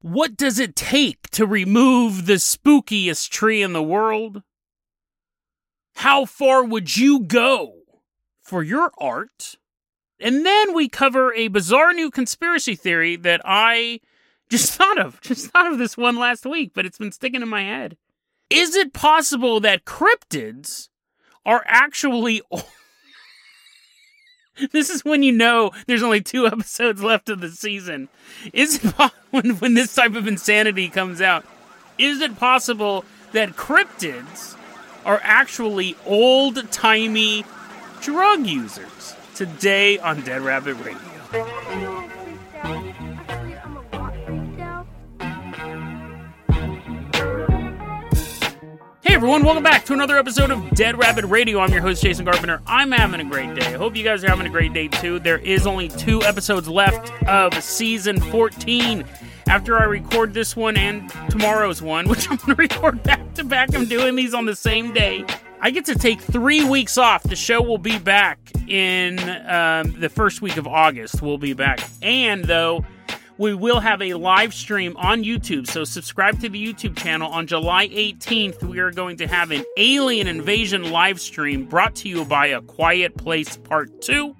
What does it take to remove the spookiest tree in the world? How far would you go for your art? And then we cover a bizarre new conspiracy theory that I just thought of. Just thought of this one last week, but it's been sticking in my head. Is it possible that cryptids are actually. this is when you know there's only two episodes left of the season. Is it when, when this type of insanity comes out? Is it possible that cryptids are actually old timey drug users? Today on Dead Rabbit Radio. Everyone, welcome back to another episode of Dead Rabbit Radio. I'm your host, Jason Carpenter. I'm having a great day. I hope you guys are having a great day too. There is only two episodes left of season 14. After I record this one and tomorrow's one, which I'm going to record back to back, I'm doing these on the same day. I get to take three weeks off. The show will be back in um, the first week of August. We'll be back. And though, we will have a live stream on YouTube. So subscribe to the YouTube channel. On July 18th, we are going to have an alien invasion live stream brought to you by A Quiet Place Part 2.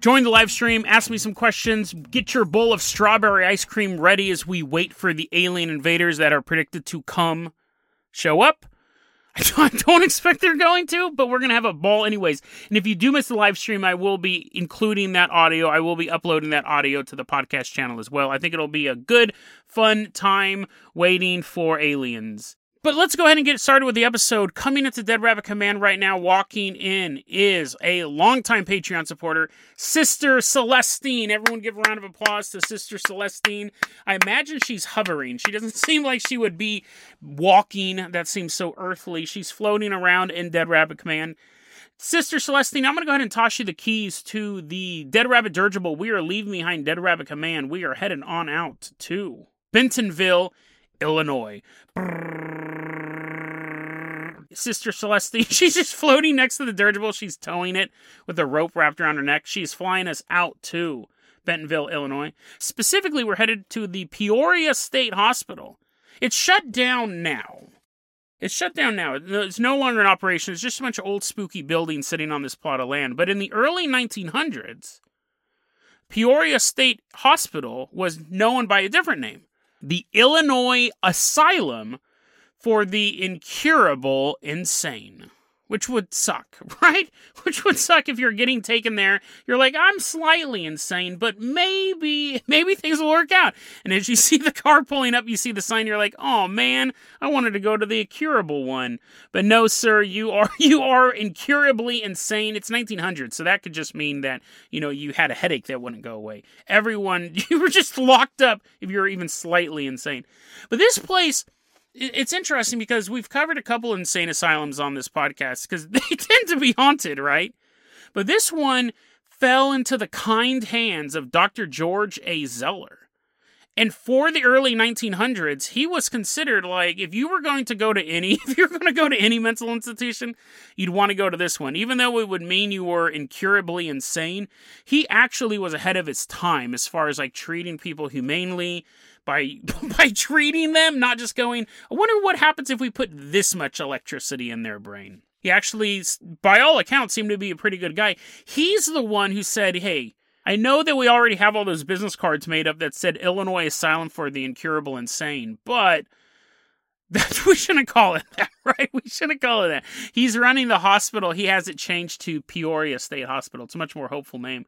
Join the live stream, ask me some questions, get your bowl of strawberry ice cream ready as we wait for the alien invaders that are predicted to come show up. I don't expect they're going to, but we're going to have a ball anyways. And if you do miss the live stream, I will be including that audio. I will be uploading that audio to the podcast channel as well. I think it'll be a good, fun time waiting for aliens. But let's go ahead and get started with the episode. Coming into Dead Rabbit Command right now, walking in is a longtime Patreon supporter, Sister Celestine. Everyone give a round of applause to Sister Celestine. I imagine she's hovering. She doesn't seem like she would be walking. That seems so earthly. She's floating around in Dead Rabbit Command. Sister Celestine, I'm going to go ahead and toss you the keys to the Dead Rabbit Dirigible. We are leaving behind Dead Rabbit Command. We are headed on out to Bartonville, Illinois. Sister Celestine, she's just floating next to the dirigible. She's towing it with a rope wrapped around her neck. She's flying us out to Bartonville, Illinois. Specifically, we're headed to the Peoria State Hospital. It's shut down now. It's shut down now. It's no longer in operation. It's just a bunch of old spooky buildings sitting on this plot of land. But in the early 1900s, Peoria State Hospital was known by a different name the Illinois Asylum for the Incurable Insane. Which would suck, right? Which would suck if you're getting taken there. You're like, I'm slightly insane, but maybe, maybe things will work out. And as you see the car pulling up, you see the sign. You're like, oh man, I wanted to go to the incurable one, but no, sir, you are you are incurably insane. It's 1900, so that could just mean that you know you had a headache that wouldn't go away. Everyone, you were just locked up if you're even slightly insane. But this place it's interesting because we've covered a couple insane asylums on this podcast because they tend to be haunted, right? But this one fell into the kind hands of Dr. George A. Zeller. And for the early 1900s, he was considered like if you were going to go to any, if you're going to go to any mental institution, you'd want to go to this one. Even though it would mean you were incurably insane, he actually was ahead of his time as far as like treating people humanely, by by treating them, not just going, I wonder what happens if we put this much electricity in their brain. He actually, by all accounts, seemed to be a pretty good guy. He's the one who said, Hey, I know that we already have all those business cards made up that said Illinois Asylum for the Incurable Insane, but we shouldn't call it that, right? We shouldn't call it that. He's running the hospital. He has it changed to Peoria State Hospital. It's a much more hopeful name.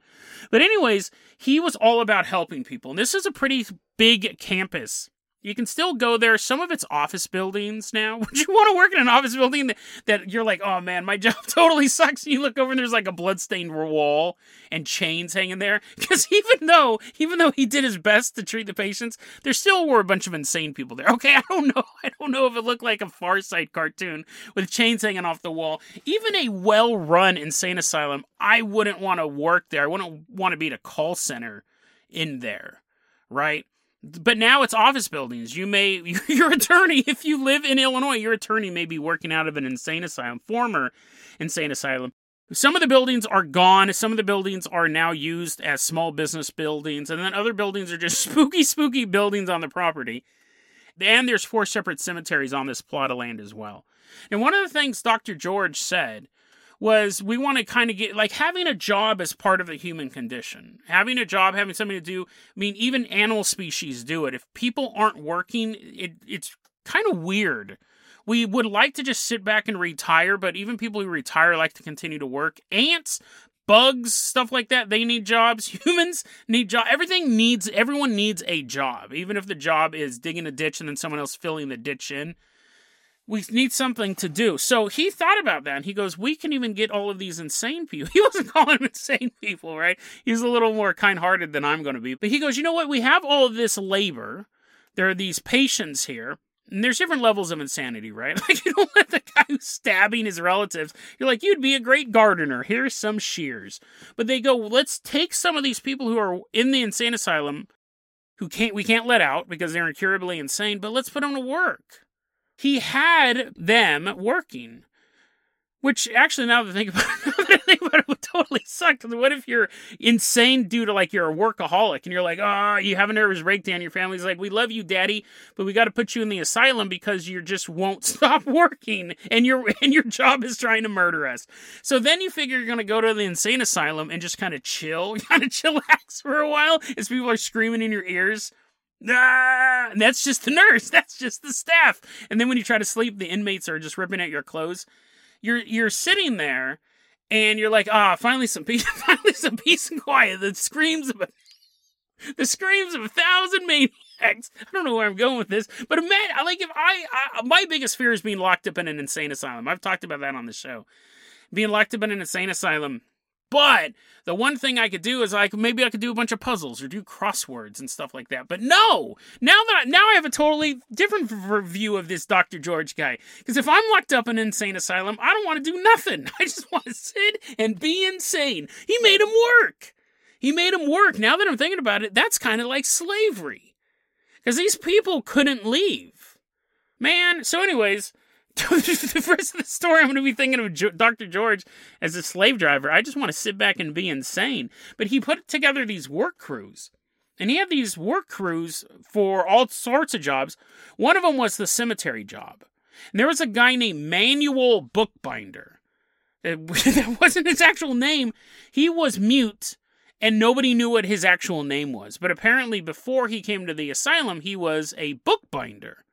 But anyways, he was all about helping people. And this is a pretty big campus You can still go there. Some of it's office buildings now. Would you want to work in an office building that, that you're like, oh man, my job totally sucks? And you look over and there's like a bloodstained wall and chains hanging there. Because even though, even though he did his best to treat the patients, there still were a bunch of insane people there. Okay, I don't know. I don't know if it looked like a Far Side cartoon with chains hanging off the wall. Even a well-run insane asylum, I wouldn't want to work there. I wouldn't want to be at a call center in there, right? But now it's office buildings. You may your attorney, if you live in Illinois, your attorney may be working out of an insane asylum, former insane asylum. Some of the buildings are gone. Some of the buildings are now used as small business buildings, and then other buildings are just spooky, spooky buildings on the property. And there's four separate cemeteries on this plot of land as well. And one of the things Dr. George said was we want to kind of get like having a job as part of the human condition. Having a job, having something to do. I mean, even animal species do it. If people aren't working, it, it's kind of weird. We would like to just sit back and retire, but even people who retire like to continue to work. Ants, bugs, stuff like that, they need jobs. Humans need job. Everything needs. Everyone needs a job, even if the job is digging a ditch and then someone else filling the ditch in we need something to do. So he thought about that and he goes, We can even get all of these insane people. He wasn't calling them insane people, right? He's a little more kind hearted than I'm going to be. But he goes, You know what? We have all of this labor. There are these patients here. And there's different levels of insanity, right? Like, you don't let the guy who's stabbing his relatives, you're like, you'd be a great gardener. Here's some shears. But they go, let's take some of these people who are in the insane asylum who can't, we can't let out because they're incurably insane, but let's put them to work he had them working. Which actually, now that I think about it, think about it, would totally suck. What if you're insane due to like you're a workaholic and you're like, oh, you have a nervous breakdown. Your family's like, we love you, daddy, but we got to put you in the asylum because you just won't stop working and your and your job is trying to murder us. So then you figure you're gonna go to the insane asylum and just kind of chill, kind of chillax for a while as people are screaming in your ears. Ah, and that's just the nurse. That's just the staff. And then when you try to sleep, the inmates are just ripping at your clothes. You're you're sitting there, and you're like, ah, finally some peace, finally some peace and quiet. The screams of a, the screams of a thousand maniacs. I don't know where I'm going with this, but imagine, I like, if I, I, my biggest fear is being locked up in an insane asylum. I've talked about that on the show. Being locked up in an insane asylum but the one thing I could do is like maybe I could do a bunch of puzzles or do crosswords and stuff like that. But no, now that I, now I have a totally different view of this Dr. George guy. Because if I'm locked up in an insane asylum, I don't want to do nothing. I just want to sit and be insane. He made him work. He made him work. Now that I'm thinking about it, that's kind of like slavery. Because these people couldn't leave. Man, so anyways, the rest of the story, I'm going to be thinking of Dr. George as a slave driver. I just want to sit back and be insane. But he put together these work crews. And he had these work crews for all sorts of jobs. One of them was the cemetery job. And there was a guy named Manuel Bookbinder. Uh, that wasn't his actual name. He was mute, and nobody knew what his actual name was. But apparently, before he came to the asylum, he was a bookbinder.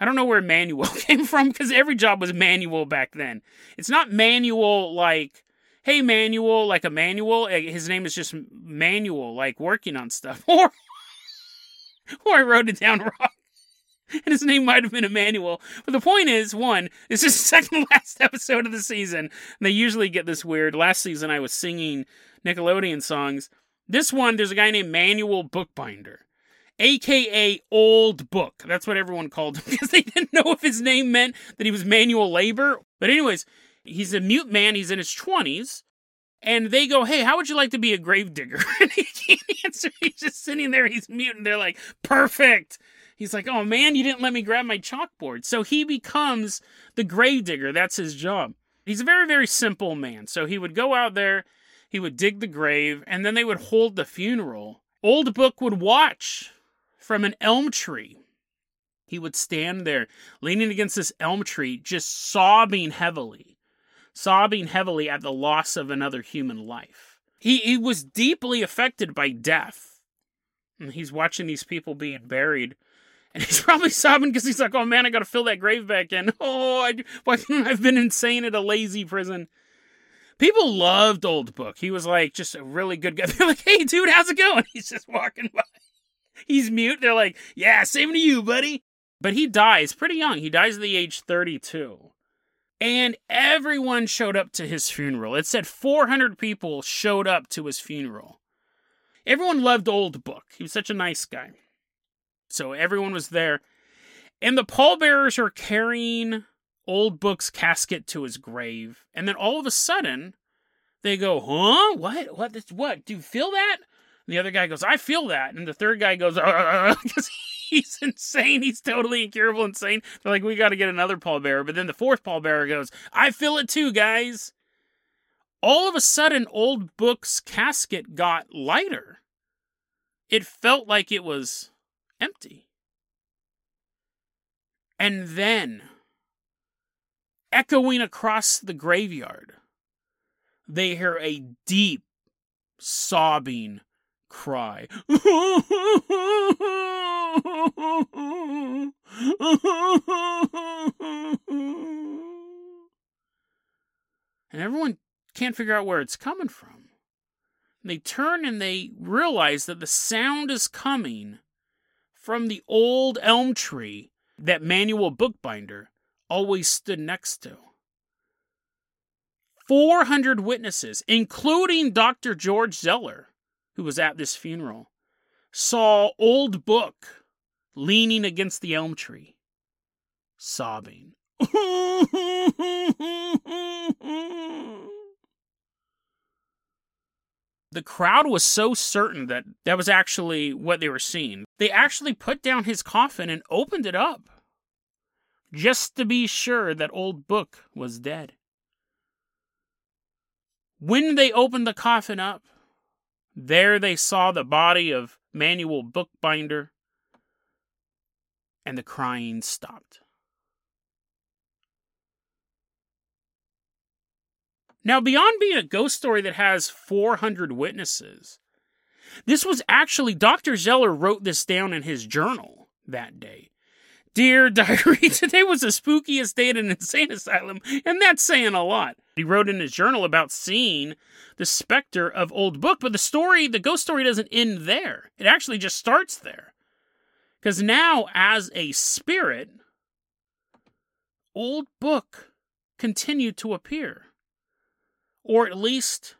I don't know where manual came from because every job was manual back then. It's not manual like, hey, manual, like a manual. His name is just manual, like working on stuff. Or, or I wrote it down wrong. And his name might have been Emmanuel. But the point is, one, this is the second last episode of the season. And they usually get this weird. Last season I was singing Nickelodeon songs. This one, there's a guy named Manuel Bookbinder aka Old Book. That's what everyone called him because they didn't know if his name meant that he was manual labor. But, anyways, he's a mute man, he's in his 20s. And they go, Hey, how would you like to be a gravedigger? and he can't answer. He's just sitting there, he's mute, and they're like, Perfect. He's like, Oh man, you didn't let me grab my chalkboard. So he becomes the gravedigger. That's his job. He's a very, very simple man. So he would go out there, he would dig the grave, and then they would hold the funeral. Old Book would watch from an elm tree. He would stand there, leaning against this elm tree, just sobbing heavily, sobbing heavily at the loss of another human life. He, he was deeply affected by death. And he's watching these people being buried. And he's probably sobbing because he's like, oh man, I gotta fill that grave back in. Oh, I, why couldn't I have been insane at a lazy prison? People loved Old Book. He was like just a really good guy. They're like, hey dude, how's it going? He's just walking by. He's mute. They're like, yeah, same to you, buddy. But he dies pretty young. He dies at the age 32. And everyone showed up to his funeral. It said 400 people showed up to his funeral. Everyone loved Old Book. He was such a nice guy. So everyone was there. And the pallbearers are carrying Old Book's casket to his grave. And then all of a sudden, they go, huh? What? What? This, What? Do you feel that? And the other guy goes, I feel that. And the third guy goes, uh, uh, uh, because he's insane. He's totally incurable insane. They're like, we got to get another pallbearer. But then the fourth pallbearer goes, I feel it too, guys. All of a sudden, Old Book's casket got lighter. It felt like it was empty. And then, echoing across the graveyard, they hear a deep, sobbing cry. and everyone can't figure out where it's coming from. They turn and they realize that the sound is coming from the old elm tree that Manuel Bookbinder always stood next to. 400 witnesses, including Dr. George Zeller, who was at this funeral, saw Old Book leaning against the elm tree, sobbing. the crowd was so certain that that was actually what they were seeing. They actually put down his coffin and opened it up just to be sure that Old Book was dead. When they opened the coffin up, there they saw the body of Manuel Bookbinder, and the crying stopped. Now, beyond being a ghost story that has 400 witnesses, this was actually Dr. Zeller wrote this down in his journal that day. Dear diary, today was the spookiest day at an insane asylum, and that's saying a lot. He wrote in his journal about seeing the specter of Old Book, but the story, the ghost story, doesn't end there. It actually just starts there. Because now, as a spirit, Old Book continued to appear. Or at least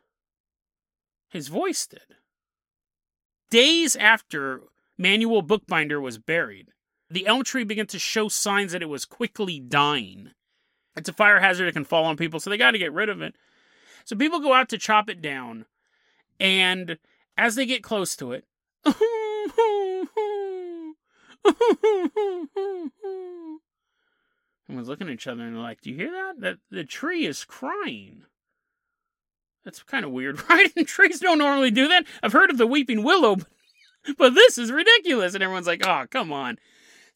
his voice did. Days after Manuel Bookbinder was buried, the elm tree began to show signs that it was quickly dying. It's a fire hazard, it can fall on people, so they got to get rid of it. So people go out to chop it down, and as they get close to it, everyone's looking at each other and they're like, "Do you hear that? That the tree is crying." That's kind of weird, right? And trees don't normally do that. I've heard of the weeping willow, but this is ridiculous. And everyone's like, "Oh, come on."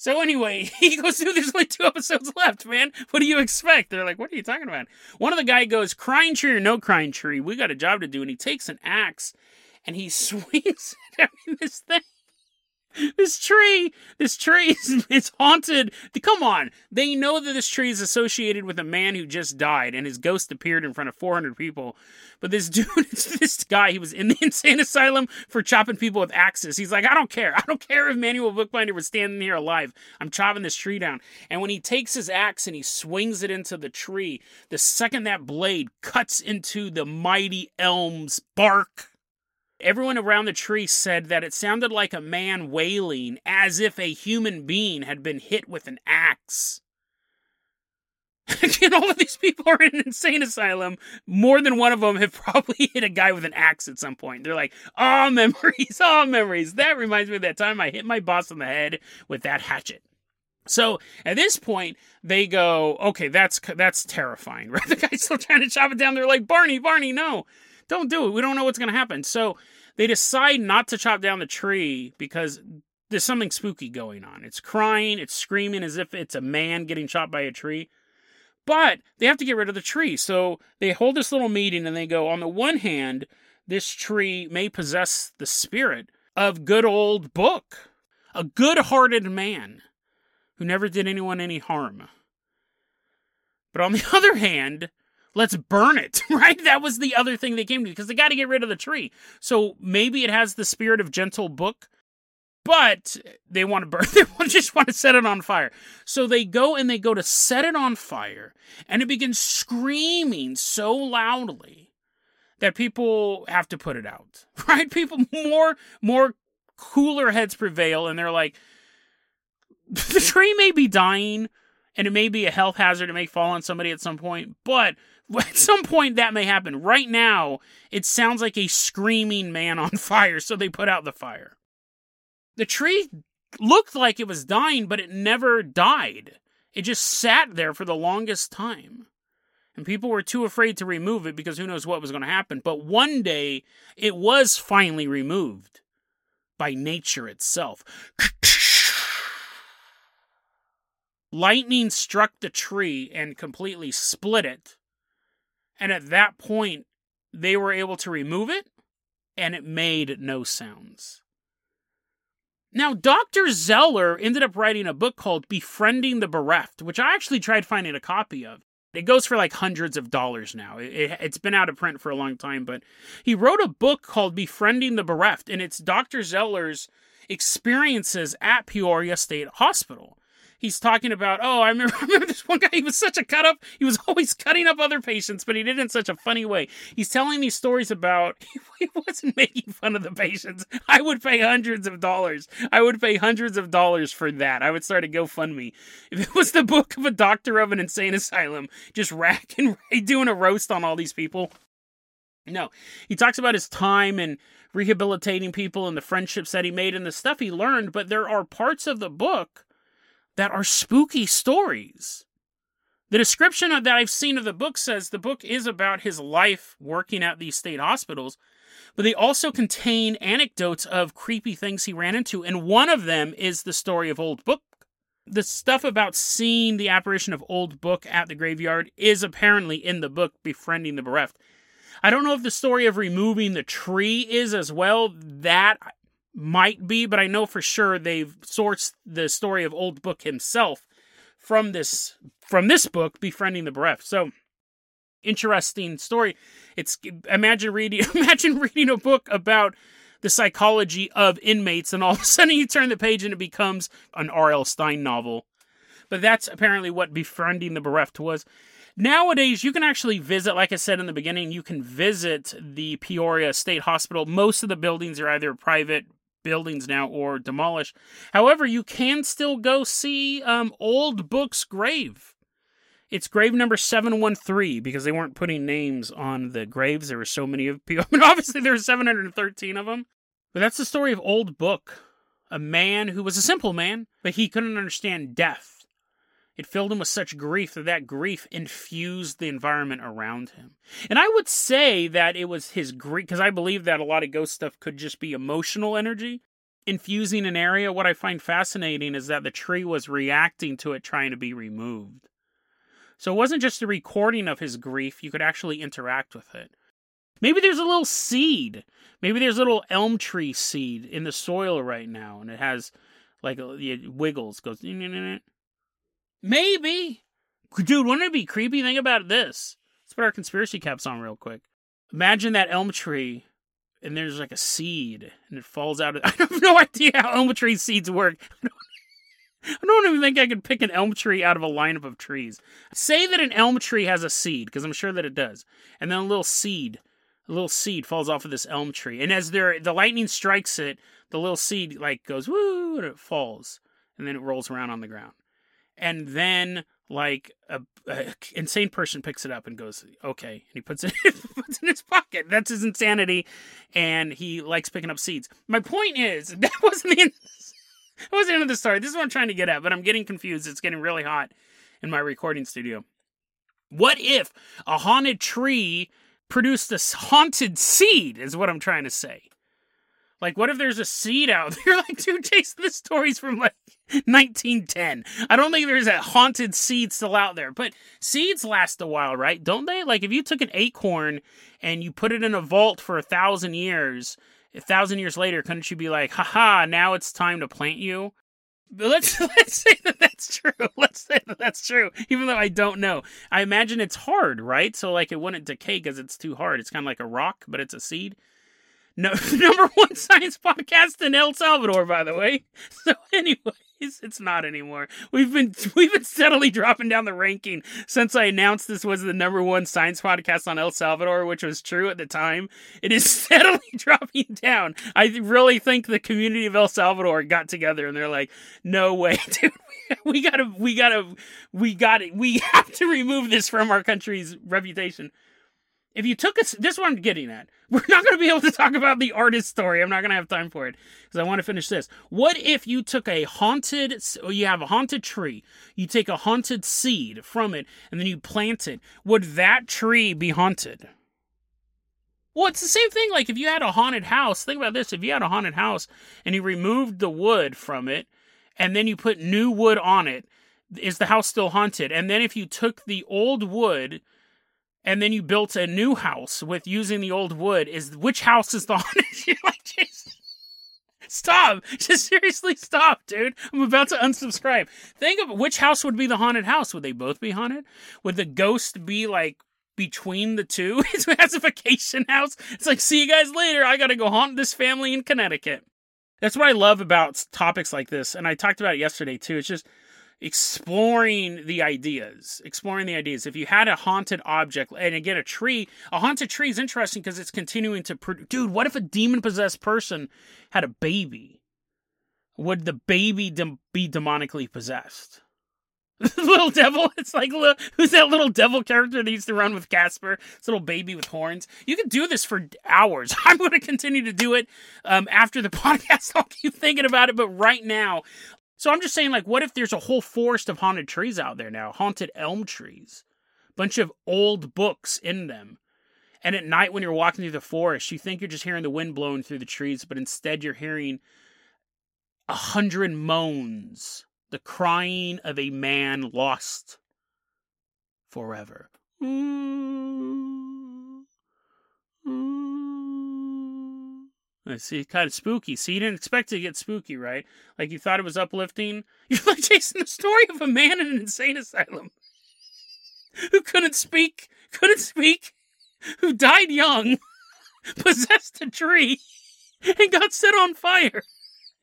So anyway, he goes through. There's only two episodes left, man. What do you expect? They're like, what are you talking about? One of the guy goes, crying tree or no crying tree, we got a job to do, and he takes an axe and he swings it at this thing this tree, this tree is, is haunted. Come on. They know that this tree is associated with a man who just died and his ghost appeared in front of 400 people. But this dude, this guy, he was in the insane asylum for chopping people with axes. He's like, I don't care. I don't care if Manuel Bookbinder was standing here alive. I'm chopping this tree down. And when he takes his axe and he swings it into the tree, the second that blade cuts into the mighty elm's bark, Everyone around the tree said that it sounded like a man wailing as if a human being had been hit with an axe. Again, all of these people are in an insane asylum. More than one of them have probably hit a guy with an axe at some point. They're like, oh, memories, oh, memories. That reminds me of that time I hit my boss on the head with that hatchet. So at this point, they go, okay, that's that's terrifying, right? The guy's still trying to chop it down. They're like, Barney, Barney, no don't do it. We don't know what's going to happen. So they decide not to chop down the tree because there's something spooky going on. It's crying, it's screaming as if it's a man getting chopped by a tree. But they have to get rid of the tree. So they hold this little meeting and they go, on the one hand, this tree may possess the spirit of good old Book, a good hearted man who never did anyone any harm. But on the other hand, let's burn it, right? That was the other thing they came to because they got to get rid of the tree. So maybe it has the spirit of gentle book. but they want to burn. They just want to set it on fire. So they go and they go to set it on fire, and it begins screaming so loudly that people have to put it out. Right? People more more cooler heads prevail, and they're like, the tree may be dying, and it may be a health hazard. It may fall on somebody at some point, but at some point that may happen. Right now, it sounds like a screaming man on fire, so they put out the fire. The tree looked like it was dying, but it never died. It just sat there for the longest time. And people were too afraid to remove it because who knows what was going to happen. But one day, it was finally removed by nature itself. Lightning struck the tree and completely split it. And at that point, they were able to remove it, and it made no sounds. Now, Dr. Zeller ended up writing a book called Befriending the Bereft, which I actually tried finding a copy of. It goes for like hundreds of dollars now. It, has been out of print for a long time, but he wrote a book called Befriending the Bereft, and it's Dr. Zeller's experiences at Peoria State Hospital he's talking about, oh, I remember, I remember this one guy, he was such a cut up. He was always cutting up other patients, but he did it in such a funny way. He's telling these stories about, he wasn't making fun of the patients. I would pay hundreds of dollars. I would pay hundreds of dollars for that. I would start a GoFundMe. If it was the book of a doctor of an insane asylum, just racking, doing a roast on all these people. No, he talks about his time and rehabilitating people and the friendships that he made and the stuff he learned, but there are parts of the book that are spooky stories. The description that I've seen of the book says the book is about his life working at these state hospitals, but they also contain anecdotes of creepy things he ran into, and one of them is the story of Old Book. The stuff about seeing the apparition of Old Book at the graveyard is apparently in the book Befriending the Bereft. I don't know if the story of removing the tree is as well. That might be, but I know for sure they've sourced the story of Old Book himself from this from this book, Befriending the Bereft. So interesting story. It's imagine reading imagine reading a book about the psychology of inmates, and all of a sudden you turn the page and it becomes an R.L. Stine novel. But that's apparently what Befriending the Bereft was. Nowadays, you can actually visit, like I said in the beginning, you can visit the Peoria State Hospital. Most of the buildings are either private buildings now or demolished. However, you can still go see um, Old Book's grave. It's grave number 713 because they weren't putting names on the graves. There were so many of people. I mean, obviously, there were 713 of them. But that's the story of Old Book, a man who was a simple man, but he couldn't understand death. It filled him with such grief that that grief infused the environment around him. And I would say that it was his grief, because I believe that a lot of ghost stuff could just be emotional energy infusing an area. What I find fascinating is that the tree was reacting to it trying to be removed. So it wasn't just a recording of his grief, you could actually interact with it. Maybe there's a little seed. Maybe there's a little elm tree seed in the soil right now, and it has like it wiggles, goes. Maybe. Dude, wouldn't it be creepy? Think about this. Let's put our conspiracy caps on real quick. Imagine that elm tree and there's like a seed and it falls out. Of, I have no idea how elm tree seeds work. I don't, I don't even think I could pick an elm tree out of a lineup of trees. Say that an elm tree has a seed, because I'm sure that it does. And then a little seed, a little seed falls off of this elm tree. And as there, the lightning strikes it, the little seed like goes woo and it falls. And then it rolls around on the ground and then like a, a, insane person picks it up and goes okay and he puts it puts it in his pocket. That's his insanity and he likes picking up seeds. My point is that wasn't the end, that wasn't the end of the story. This is what i'm trying to get at but i'm getting confused. It's getting really hot in my recording studio. What if a haunted tree produced a haunted seed is what i'm trying to say like, what if there's a seed out there? Like, dude, chase the stories from like 1910. I don't think there's a haunted seed still out there, but seeds last a while, right? Don't they? Like, if you took an acorn and you put it in a vault for a thousand years, a thousand years later, couldn't you be like, haha, now it's time to plant you? But let's let's say that that's true. Let's say that that's true, even though I don't know. I imagine it's hard, right? So like it wouldn't decay because it's too hard. It's kind of like a rock, but it's a seed. No, number one science podcast in El Salvador, by the way. So, anyways, it's not anymore. We've been we've been steadily dropping down the ranking since I announced this was the number one science podcast on El Salvador, which was true at the time. It is steadily dropping down. I really think the community of El Salvador got together and they're like, "No way, dude." We gotta, we gotta, we gotta, we have to remove this from our country's reputation if you took us, this is what I'm getting at. We're not going to be able to talk about the artist story. I'm not going to have time for it because I want to finish this. What if you took a haunted, you have a haunted tree, you take a haunted seed from it, and then you plant it? Would that tree be haunted? Well, it's the same thing. Like if you had a haunted house, think about this. If you had a haunted house and you removed the wood from it, and then you put new wood on it, is the house still haunted? And then if you took the old wood, and then you built a new house with using the old wood is which house is the haunted like stop. Just seriously stop dude. I'm about to unsubscribe. Think of which house would be the haunted house? Would they both be haunted? Would the ghost be like between the two? It's a vacation house. It's like see you guys later. I gotta go haunt this family in connecticut. That's what i love about topics like this and i talked about it yesterday too. It's just exploring the ideas exploring the ideas. If you had a haunted object and again a tree a haunted tree is interesting because it's continuing to produce dude what if a demon possessed person had a baby? Would the baby be demonically possessed? Little devil it's like who's that little devil character that used to run with casper? This little baby with horns. You could do this for hours. I'm going to continue to do it um, after the podcast. I'll keep thinking about it but right now so I'm just saying, like, what if there's a whole forest of haunted trees out there now? Haunted elm trees. Bunch of old books in them. And at night when you're walking through the forest, you think you're just hearing the wind blowing through the trees, but instead you're hearing a hundred moans, the crying of a man lost forever. Mm-hmm. I see, kind of spooky. So you didn't expect it to get spooky, right? Like you thought it was uplifting. You're like chasing the story of a man in an insane asylum who couldn't speak, couldn't speak, who died young, possessed a tree, and got set on fire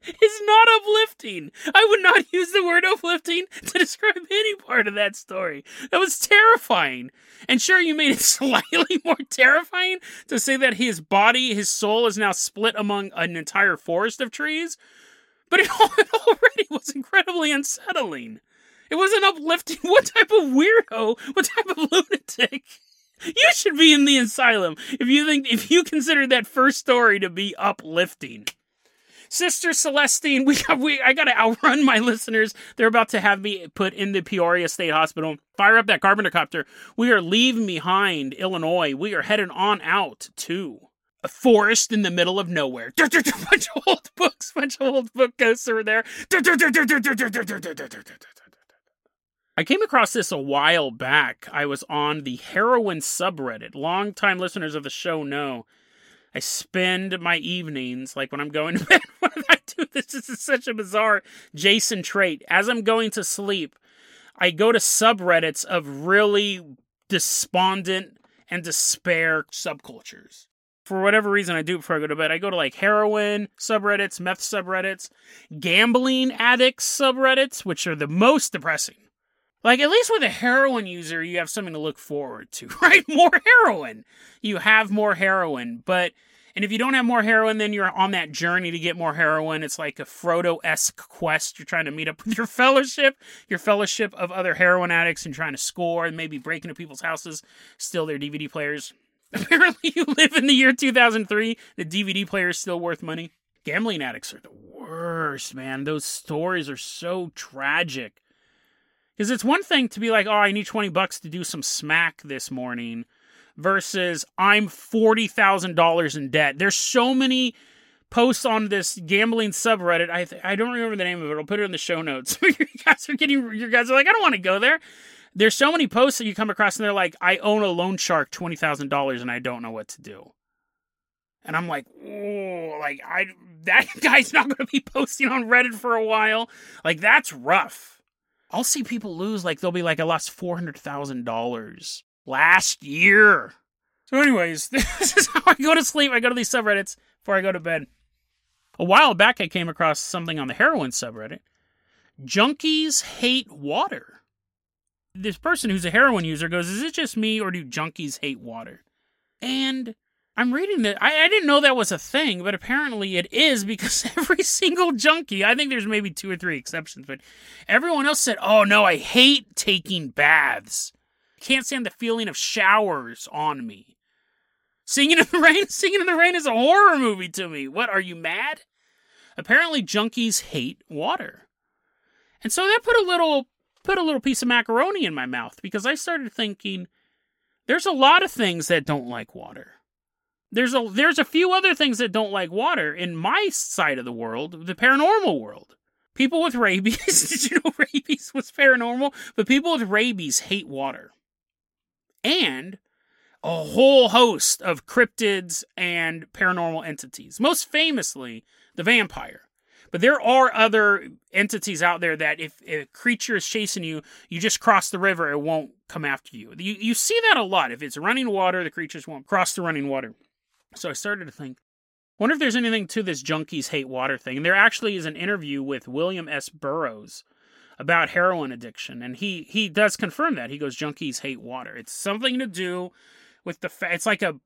is not uplifting. I would not use the word uplifting to describe any part of that story. That was terrifying. And sure, you made it slightly more terrifying to say that his body, his soul is now split among an entire forest of trees, but it, already was incredibly unsettling. It wasn't uplifting. What type of weirdo? What type of lunatic? You should be in the asylum if you think if you consider that first story to be uplifting. Sister Celestine, we got, we I gotta outrun my listeners. They're about to have me put in the Peoria State Hospital. Fire up that carpenter copter. We are leaving behind Illinois. We are heading on out to a forest in the middle of nowhere. bunch of old books, bunch of old book ghosts over there. I came across this a while back. I was on the heroin subreddit. Longtime listeners of the show know I spend my evenings, like when I'm going to bed, what I do this? This is such a bizarre Jason trait. As I'm going to sleep, I go to subreddits of really despondent and despair subcultures. For whatever reason, I do before I go to bed. I go to like heroin subreddits, meth subreddits, gambling addicts subreddits, which are the most depressing. Like, at least with a heroin user, you have something to look forward to, right? More heroin. You have more heroin. But, and if you don't have more heroin, then you're on that journey to get more heroin. It's like a Frodo esque quest. You're trying to meet up with your fellowship, your fellowship of other heroin addicts, and trying to score and maybe break into people's houses, steal their DVD players. Apparently, you live in the year 2003. The DVD player is still worth money. Gambling addicts are the worst, man. Those stories are so tragic. Because it's one thing to be like, oh, I need 20 bucks to do some smack this morning versus I'm $40,000 in debt. There's so many posts on this gambling subreddit. I th- I don't remember the name of it. I'll put it in the show notes. you guys are getting you guys are like, I don't want to go there. There's so many posts that you come across and they're like, I own a loan shark twenty thousand dollars and I don't know what to do. And I'm like, oh, like I that guy's not gonna be posting on Reddit for a while. Like that's rough. I'll see people lose like they'll be like, I lost four hundred thousand dollars last year. So, anyways, this is how I go to sleep. I go to these subreddits, before I go to bed. A while back, I came across something on the heroin subreddit. Junkies hate water. This person who's a heroin user goes, Is it just me or do junkies hate water? And I'm reading that. I, I didn't know that was a thing, but apparently it is because every single junkie, I think there's maybe two or three exceptions, but everyone else said, Oh no, I hate taking baths. Can't stand the feeling of showers on me. Singing in the Rain, Singing in the Rain is a horror movie to me. What, are you mad? Apparently junkies hate water. And so that put a little put a little piece of macaroni in my mouth because I started thinking there's a lot of things that don't like water. There's a there's a few other things that don't like water in my side of the world, the paranormal world. People with rabies, did you know rabies was paranormal? But people with rabies hate water. And a whole host of cryptids and paranormal entities. Most famously, the vampire. But there are other entities out there that if, if, a creature is chasing you, you just cross the river, it won't come after you. you. You see that a lot. If it's running water, the creatures won't cross the running water. So I started to think, wonder if there's anything to this junkies hate water thing. And there actually is an interview with William S. Burroughs about heroin addiction, and he he does confirm that. He goes, junkies hate water. It's something to do with the fa- it's like a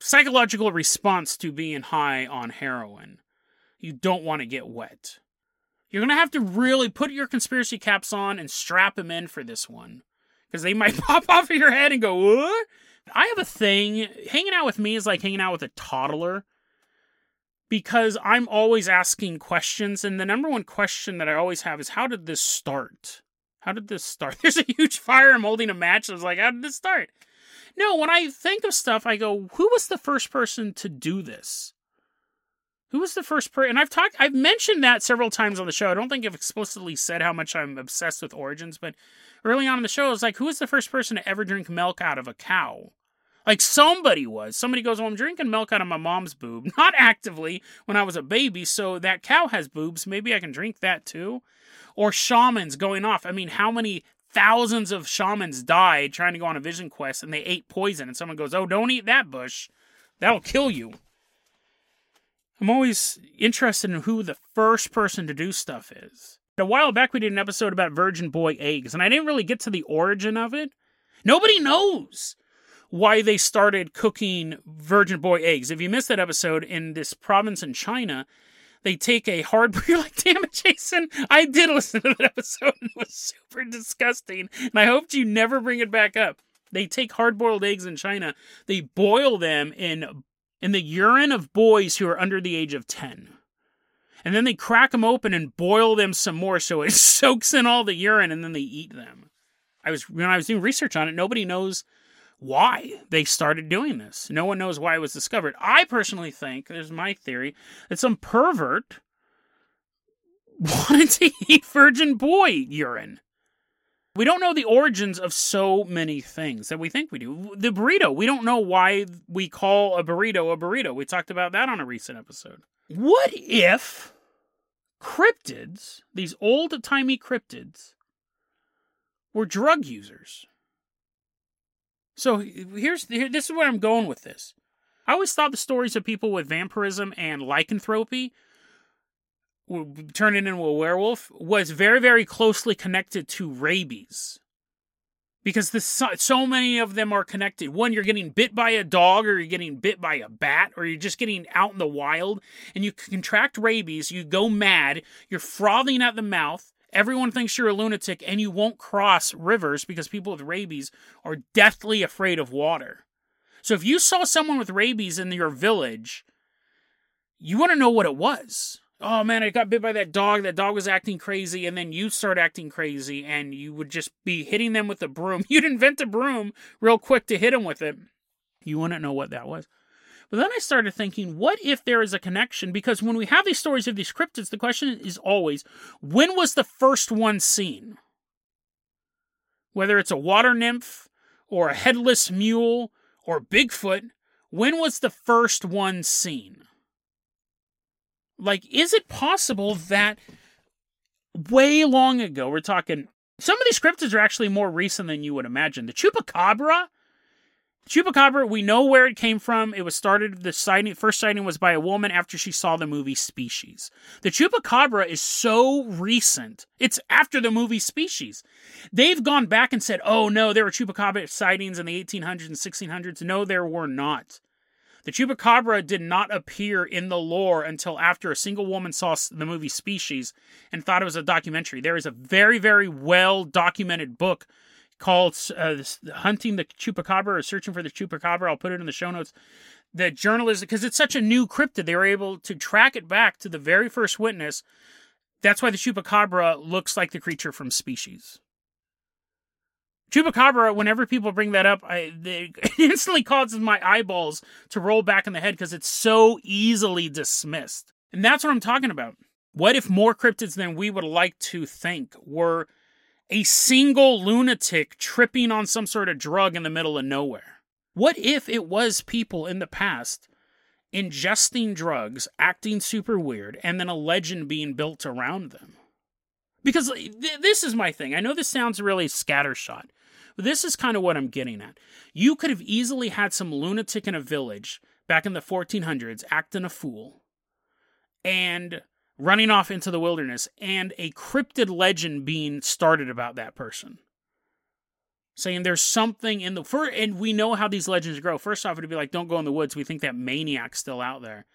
psychological response to being high on heroin. You don't want to get wet. You're going to have to really put your conspiracy caps on and strap them in for this one. Because they might pop off of your head and go? I have a thing. Hanging out with me is like hanging out with a toddler because I'm always asking questions. And the number one question that I always have is, how did this start? How did this start? There's a huge fire. I'm holding a match. I was like, how did this start? No, when I think of stuff, I go, who was the first person to do this? Who was the first person? And I've talked, I've mentioned that several times on the show. I don't think I've explicitly said how much I'm obsessed with origins, but early on in the show, I was like, who was the first person to ever drink milk out of a cow? Like somebody was. Somebody goes, Well, I'm drinking milk out of my mom's boob. Not actively when I was a baby, so that cow has boobs. Maybe I can drink that too. Or shamans going off. I mean, how many thousands of shamans died trying to go on a vision quest and they ate poison and someone goes, "Oh, don't eat that bush. That'll kill you." I'm always interested in who the first person to do stuff is. A while back we did an episode about virgin boy eggs and I didn't really get to the origin of it. Nobody knows why they started cooking virgin boy eggs. If you missed that episode in this province in China, they take a hard. You're like, damn it, Jason! I did listen to that episode and it was super disgusting, and I hoped you never bring it back up. They take hard-boiled eggs in China. They boil them in in the urine of boys who are under the age of ten, and then they crack them open and boil them some more so it soaks in all the urine, and then they eat them. I was when I was doing research on it. Nobody knows why they started doing this. No one knows why it was discovered. I personally think, there's my theory, that some pervert wanted to eat virgin boy urine. We don't know the origins of so many things that we think we do. The burrito, we don't know why we call a burrito a burrito. We talked about that on a recent episode. What if cryptids, these old timey cryptids, were drug users? So here's here, this is where I'm going with this. I always thought the stories of people with vampirism and lycanthropy turning into a werewolf was very very closely connected to rabies because this, so many of them are connected. One, you're getting bit by a dog, or you're getting bit by a bat, or you're just getting out in the wild, and you contract rabies. You go mad. You're frothing at the mouth. Everyone thinks you're a lunatic and you won't cross rivers because people with rabies are deathly afraid of water. So if you saw someone with rabies in your village, you want to know what it was. Oh man, I got bit by that dog. That dog was acting crazy, and then you start acting crazy, and you would just be hitting them with a broom. You'd invent a broom real quick to hit them with it. You wouldn't know what that was. But then I started thinking, what if there is a connection? Because when we have these stories of these cryptids, the question is always, when was the first one seen? Whether it's a water nymph, or a headless mule, or Bigfoot, when was the first one seen? Like, is it possible that way long ago, we're talking, some of these cryptids are actually more recent than you would imagine. The chupacabra Chupacabra, we know where it came from. It was started, the sighting, first sighting was by a woman after she saw the movie Species. The Chupacabra is so recent. It's after the movie Species. They've gone back and said, oh no, there were Chupacabra sightings in the 1800s and 1600s. No, there were not. The Chupacabra did not appear in the lore until after a single woman saw the movie Species and thought it was a documentary. There is a very, very well documented book called uh, Hunting the Chupacabra or Searching for the Chupacabra. I'll put it in the show notes. The journalist, because it's such a new cryptid, they were able to track it back to the very first witness. That's why the Chupacabra looks like the creature from Species. Chupacabra, whenever people bring that up, I, it instantly causes my eyeballs to roll back in the head because it's so easily dismissed. And that's what I'm talking about. What if more cryptids than we would like to think were a single lunatic tripping on some sort of drug in the middle of nowhere? What if it was people in the past ingesting drugs, acting super weird, and then a legend being built around them? Because th- this is my thing. I know this sounds really scattershot, but this is kind of what I'm getting at. You could have easily had some lunatic in a village back in the 1400s acting a fool and running off into the wilderness and a cryptid legend being started about that person. Saying there's something in the for and we know how these legends grow. First off, it'd be like, don't go in the woods. We think that maniac's still out there.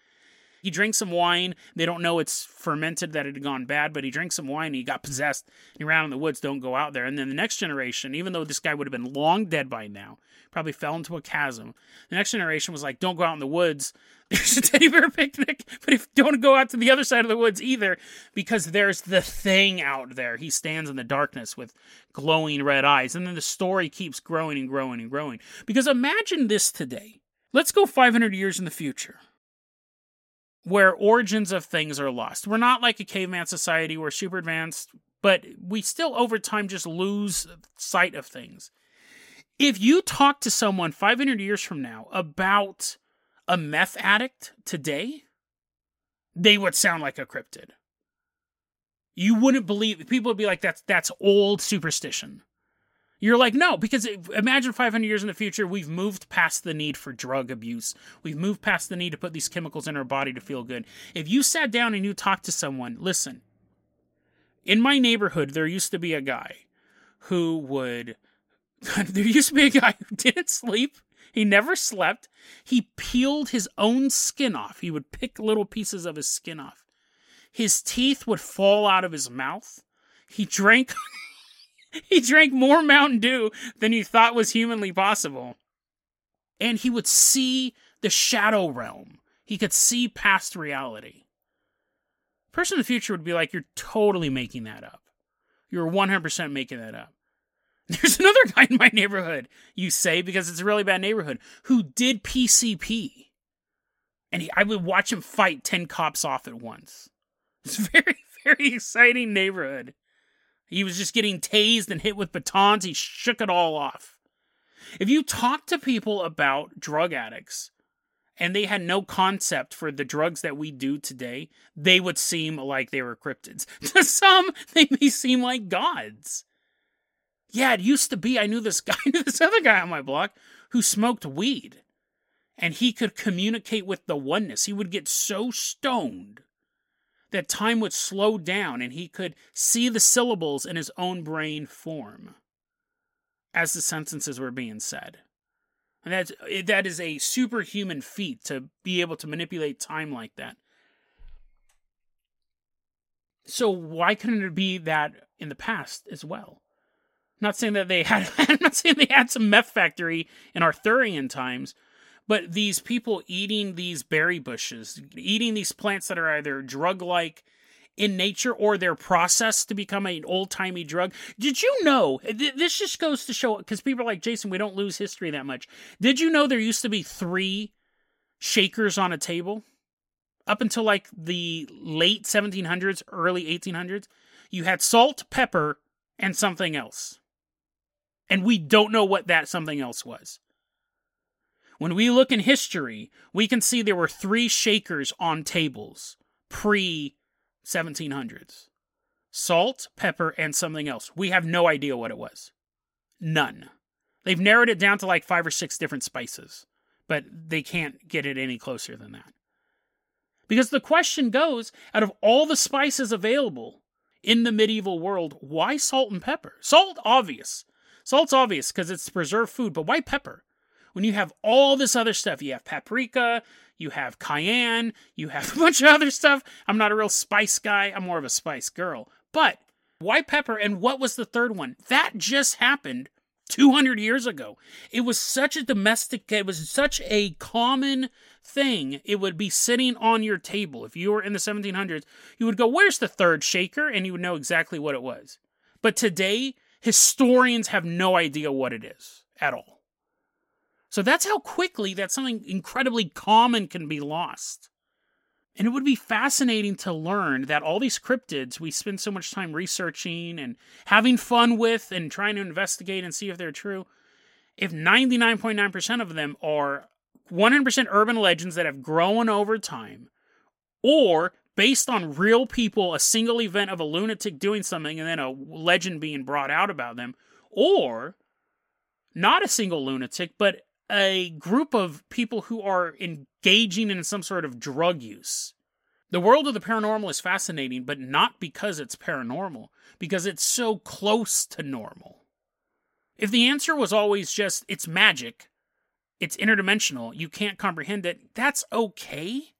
He drinks some wine. They don't know it's fermented, that it had gone bad, but he drank some wine. he got possessed. he ran in the woods. Don't go out there. And then the next generation, even though this guy would have been long dead by now, probably fell into a chasm. The next generation was like, don't go out in the woods. There's a teddy bear picnic, but if don't go out to the other side of the woods either, because there's the thing out there. He stands in the darkness with glowing red eyes. And then the story keeps growing and growing and growing. Because imagine this today. Let's go 500 years in the future where origins of things are lost. We're not like a caveman society, we're super advanced, but we still over time just lose sight of things. If you talk to someone 500 years from now about a meth addict today, they would sound like a cryptid. You wouldn't believe people would be like that's that's old superstition. You're like, no, because imagine 500 years in the future, we've moved past the need for drug abuse. We've moved past the need to put these chemicals in our body to feel good. If you sat down and you talked to someone, listen, in my neighborhood, there used to be a guy who would, there used to be a guy who didn't sleep. He never slept. He peeled his own skin off. He would pick little pieces of his skin off. His teeth would fall out of his mouth. He drank he drank more Mountain Dew than he thought was humanly possible. And he would see the shadow realm. He could see past reality. Person in the future would be like, You're totally making that up. You're 100% making that up. There's another guy in my neighborhood, you say, because it's a really bad neighborhood, who did PCP. And he, I would watch him fight 10 cops off at once. It's very, very exciting neighborhood. He was just getting tased and hit with batons. He shook it all off. If you talk to people about drug addicts and they had no concept for the drugs that we do today, they would seem like they were cryptids. To some, they may seem like gods. Yeah, it used to be. I knew this guy, knew this other guy on my block who smoked weed and he could communicate with the oneness. He would get so stoned that time would slow down and he could see the syllables in his own brain form as the sentences were being said. And that's, that is a superhuman feat to be able to manipulate time like that. So why couldn't it be that in the past as well? Not saying that they had I'm not saying they had some meth factory in Arthurian times, but these people eating these berry bushes, eating these plants that are either drug like in nature or they're processed to become an old timey drug. Did you know? This just goes to show because people are like, Jason, we don't lose history that much. Did you know there used to be three shakers on a table? Up until like the late 1700s, early 1800s, you had salt, pepper, and something else. And we don't know what that something else was. When we look in history, we can see there were three shakers on tables pre 1700s salt, pepper, and something else. We have no idea what it was. None. They've narrowed it down to like five or six different spices, but they can't get it any closer than that. Because the question goes out of all the spices available in the medieval world, why salt and pepper? Salt, obvious. Salt's obvious because it's preserved food, but why pepper? When you have all this other stuff, you have paprika, you have cayenne, you have a bunch of other stuff. I'm not a real spice guy, I'm more of a spice girl. But why pepper? And what was the third one? That just happened 200 years ago. It was such a domestic, it was such a common thing. It would be sitting on your table. If you were in the 1700s, you would go, Where's the third shaker? And you would know exactly what it was. But today, historians have no idea what it is at all. So that's how quickly that something incredibly common can be lost. And it would be fascinating to learn that all these cryptids we spend so much time researching and having fun with and trying to investigate and see if they're true, if 99.9% of them are 100% urban legends that have grown over time, or based on real people, a single event of a lunatic doing something and then a legend being brought out about them, or not a single lunatic, but a group of people who are engaging in some sort of drug use. The world of the paranormal is fascinating, but not because it's paranormal, because it's so close to normal. If the answer was always just, it's magic, it's interdimensional, you can't comprehend it, that's okay.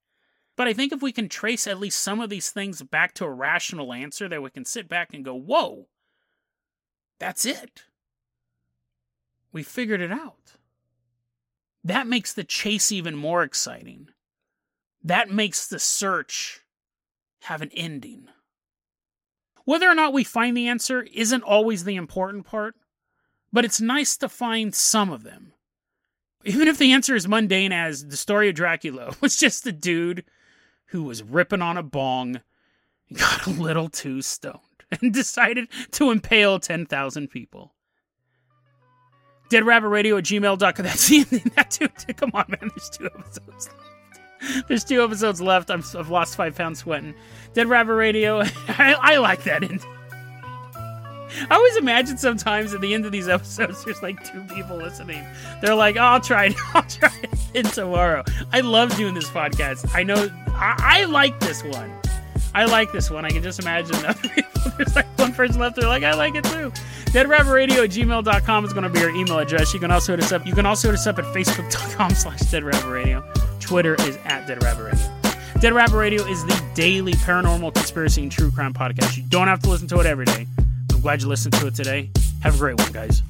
But I think if we can trace at least some of these things back to a rational answer, that we can sit back and go, whoa, that's it. We figured it out. That makes the chase even more exciting. That makes the search have an ending. Whether or not we find the answer isn't always the important part, but it's nice to find some of them. Even if the answer is mundane as the story of Dracula was just a dude who was ripping on a bong, got a little too stoned, and decided to impale 10,000 people. DeadRabbitRadio at gmail.com. That's the ending. That too. Come on, man. There's two episodes left. There's two episodes left. i have lost five pounds sweating. Dead Rabbit Radio. I, I like that end. I always imagine sometimes at the end of these episodes, there's like two people listening. They're like, oh, "I'll try it. I'll try it tomorrow." I love doing this podcast. I know. I, I like this one. I like this one. I can just imagine people. There's like one person left. They're like, I like it too. DeadRabbitRadio at gmail.com is going to be our email address. You can also hit us up. You can also hit us up at facebook.com slash DeadRabbitRadio. Twitter is at DeadRabbitRadio. Dead Rabbit Radio is the daily paranormal conspiracy and true crime podcast. You don't have to listen to it every day. I'm glad you listened to it today. Have a great one, guys.